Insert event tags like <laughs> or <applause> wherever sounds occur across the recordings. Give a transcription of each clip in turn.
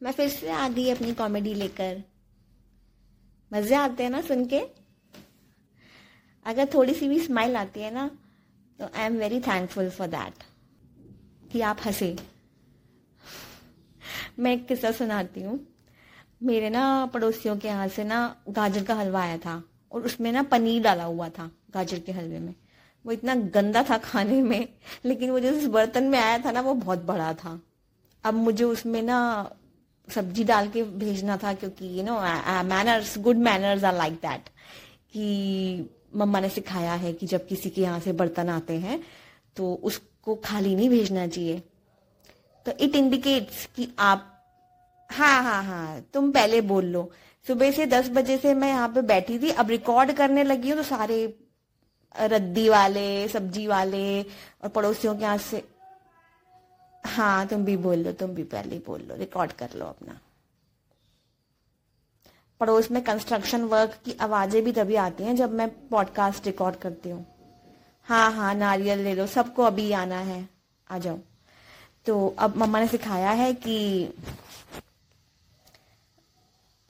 मैं फिर से आ गई अपनी कॉमेडी लेकर। मज़े आते हैं ना सुन के अगर थोड़ी सी भी स्माइल आती है ना तो I am very thankful for that कि आप हंसे। मैं एक किस्सा सुनाती हूँ। मेरे ना पड़ोसियों के यहाँ से ना गाजर का हलवा आया था, और उसमें ना पनीर डाला हुआ था गाजर के हलवे में। वो इतना गंदा था खाने में, लेकिन वो जिस बर्तन में आया था ना, वो बहुत बड़ा था। अब मुझे उसमें ना सब्ज़ी डाल के भेजना था क्योंकि you know manners good manners are like that कि मम्मा ने सिखाया है कि जब किसी के यहाँ से बर्तन आते हैं तो उसको खाली नहीं भेजना चाहिए। तो इट इंडिकेट्स कि आप हाँ हाँ हाँ तुम पहले बोल लो। सुबह से दस बजे से मैं यहाँ पे बैठी थी, अब रिकॉर्ड करने लगी हूँ तो सारे रद्दी वाले, सब्ज़ी वाले और पड़ोसियों के यहाँ से हाँ तुम भी बोल लो, तुम भी पहले बोल लो रिकॉर्ड कर लो अपना। पड़ोस में कंस्ट्रक्शन वर्क की आवाज़ें भी तभी आती हैं जब मैं पॉडकास्ट रिकॉर्ड करती हूँ। हाँ हाँ नारियल ले लो, सबको अभी आना है। आ जाओ। तो अब मम्मा ने सिखाया है कि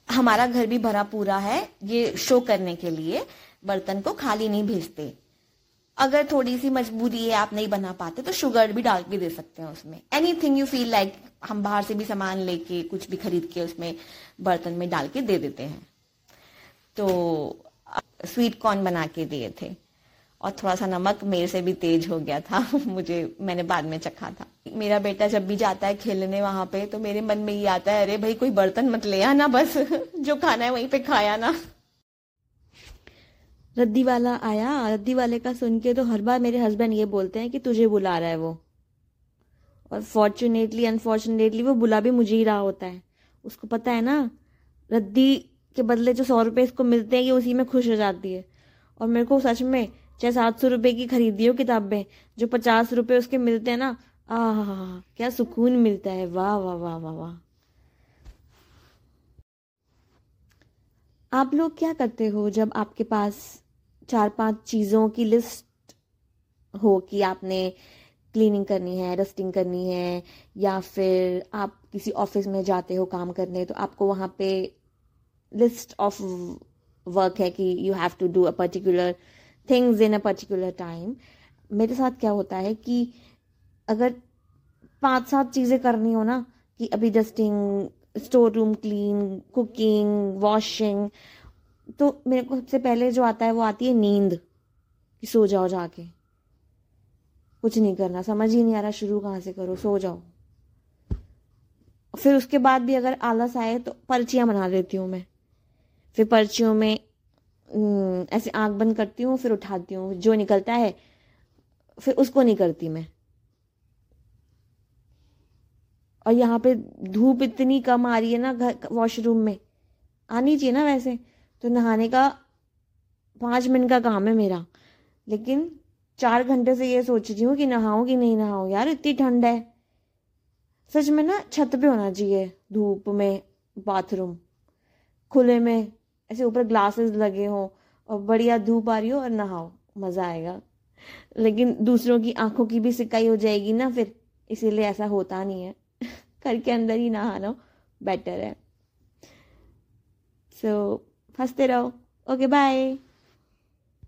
हमारा घर भी भरा पूरा है ये शो करने के लिए, बर्तन को खाली नहीं भेजते। अगर थोड़ी सी मजबूरी है, आप नहीं बना पाते तो शुगर भी डाल के दे सकते हैं उसमें। Anything you feel like हम बाहर से भी सामान लेके, कुछ भी खरीद के उसमें बर्तन में डाल के दे देते हैं। तो स्वीट कॉर्न बना के दिए थे। और थोड़ा सा नमक मेरे से भी तेज हो गया था, <laughs> मुझे, मैंने बाद में चखा था। मेरा बेटा जब भी जाता है खेलने वहाँ पे तो मेरे मन में ये आता है, अरे भाई, कोई बर्तन मत ले आना बस, <laughs> जो खाना है वहीं पे खाया ना। रद्दी वाला आया, रद्दी वाले का सुन के तो हर बार मेरे हस्बैंड ये बोलते हैं कि तुझे बुला रहा है वो। और फॉर्चुनेटली अनफॉर्चुनेटली वो बुला भी मुझे ही रहा होता है। उसको पता है ना, रद्दी के बदले जो सौ रुपये इसको मिलते हैं, ये उसी में खुश हो जाती है। और मेरे को सच में चाहे सात सौ रुपये की खरीदी हो किताबें जो पचास रुपये उसके मिलते हैं ना आ क्या सुकून मिलता है। वाह वाह वाह वाह वाह। आप लोग क्या करते हो जब आपके पास चार पाँच चीज़ों की लिस्ट हो कि आपने क्लीनिंग करनी है, डस्टिंग करनी है, या फिर आप किसी ऑफ़िस में जाते हो काम करने तो आपको वहाँ पे लिस्ट ऑफ़ वर्क है कि you have to do a particular things in a particular time. मेरे साथ क्या होता है कि अगर पाँच सात चीज़ें करनी हो ना, कि अभी dusting, store room clean, cooking, washing तो मेरे को सबसे पहले जो आता है वो आती है नींद, कि सो जाओ जाके। कुछ नहीं करना, समझ ही नहीं आ रहा, शुरू कहाँ से करो, सो जाओ। फिर उसके बाद भी अगर आलस आए तो पर्चियाँ बना लेती हूँ मैं। फिर पर्चियों में ऐसे आँख बंद करती हूँ, फिर उठाती हूँ। जो निकलता है, फिर उसको नहीं करती मैं। और यहाँ पे धूप इतनी कम आ रही है ना, घर, वॉशरूम में। आनी चाहिए ना वैसे। तो नहाने का पाँच मिनट का काम है मेरा। लेकिन चार घंटे से ये सोच रही हूँ कि नहाऊं कि नहीं नहाऊं। यार इतनी ठंड है। सच में ना छत पे होना चाहिए धूप में बाथरूम खुले में ऐसे ऊपर ग्लासेस लगे हो और बढ़िया धूप आ रही हो और नहाओ मज़ा आएगा। लेकिन दूसरों की आँखों की भी सिकाई हो जाएगी ना फिर इसीलिए ऐसा होता नहीं है। <laughs> घर के अंदर ही नहाना बेटर है। सो so, हँसते रहो ओके बाय